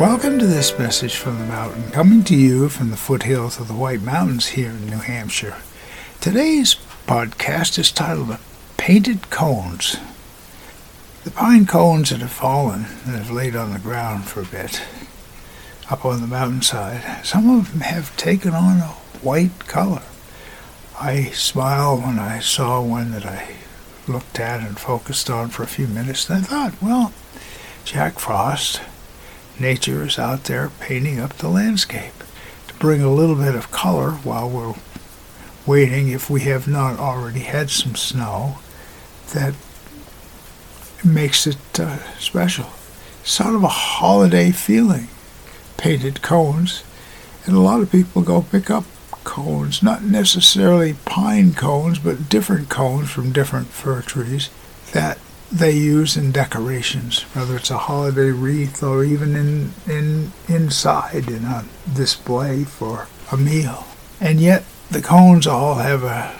Welcome to this message from the mountain, coming to you from the foothills of the White Mountains here in New Hampshire. Today's podcast is titled Painted Cones. The pine cones that have fallen and have laid on the ground for a bit up on the mountainside, some of them have taken on a white color. I smiled when I saw one that I looked at and focused on for a few minutes, and I thought, well, Jack Frost, nature is out there painting up the landscape to bring a little bit of color while we're waiting, if we have not already had some snow, that makes it uh, special. Sort of a holiday feeling. Painted cones, and a lot of people go pick up cones, not necessarily pine cones, but different cones from different fir trees that they use in decorations, whether it's a holiday wreath or even in, in inside in a display for a meal. And yet the cones all have a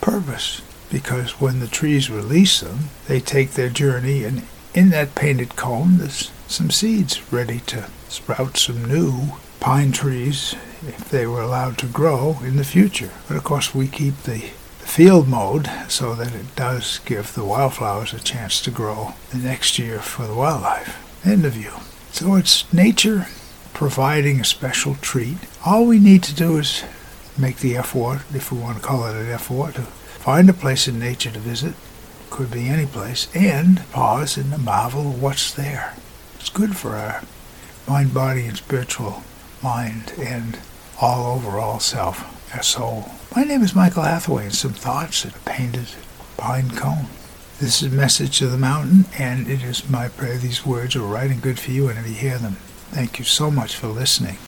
purpose because when the trees release them, they take their journey and in that painted cone there's some seeds ready to sprout some new pine trees if they were allowed to grow in the future. But of course we keep the field mowed so that it does give the wildflowers a chance to grow the next year for the wildlife. End of view. So it's nature providing a special treat. All we need to do is make the effort, if we want to call it an effort, to find a place in nature to visit, could be any place, and pause and marvel what's there. It's good for our mind, body, and spiritual mind and all overall self, our soul. My name is Michael Hathaway, and some thoughts at a painted pine cone. This is a Message to the Mountain, and it is my prayer these words are right and good for you whenever you hear them. Thank you so much for listening.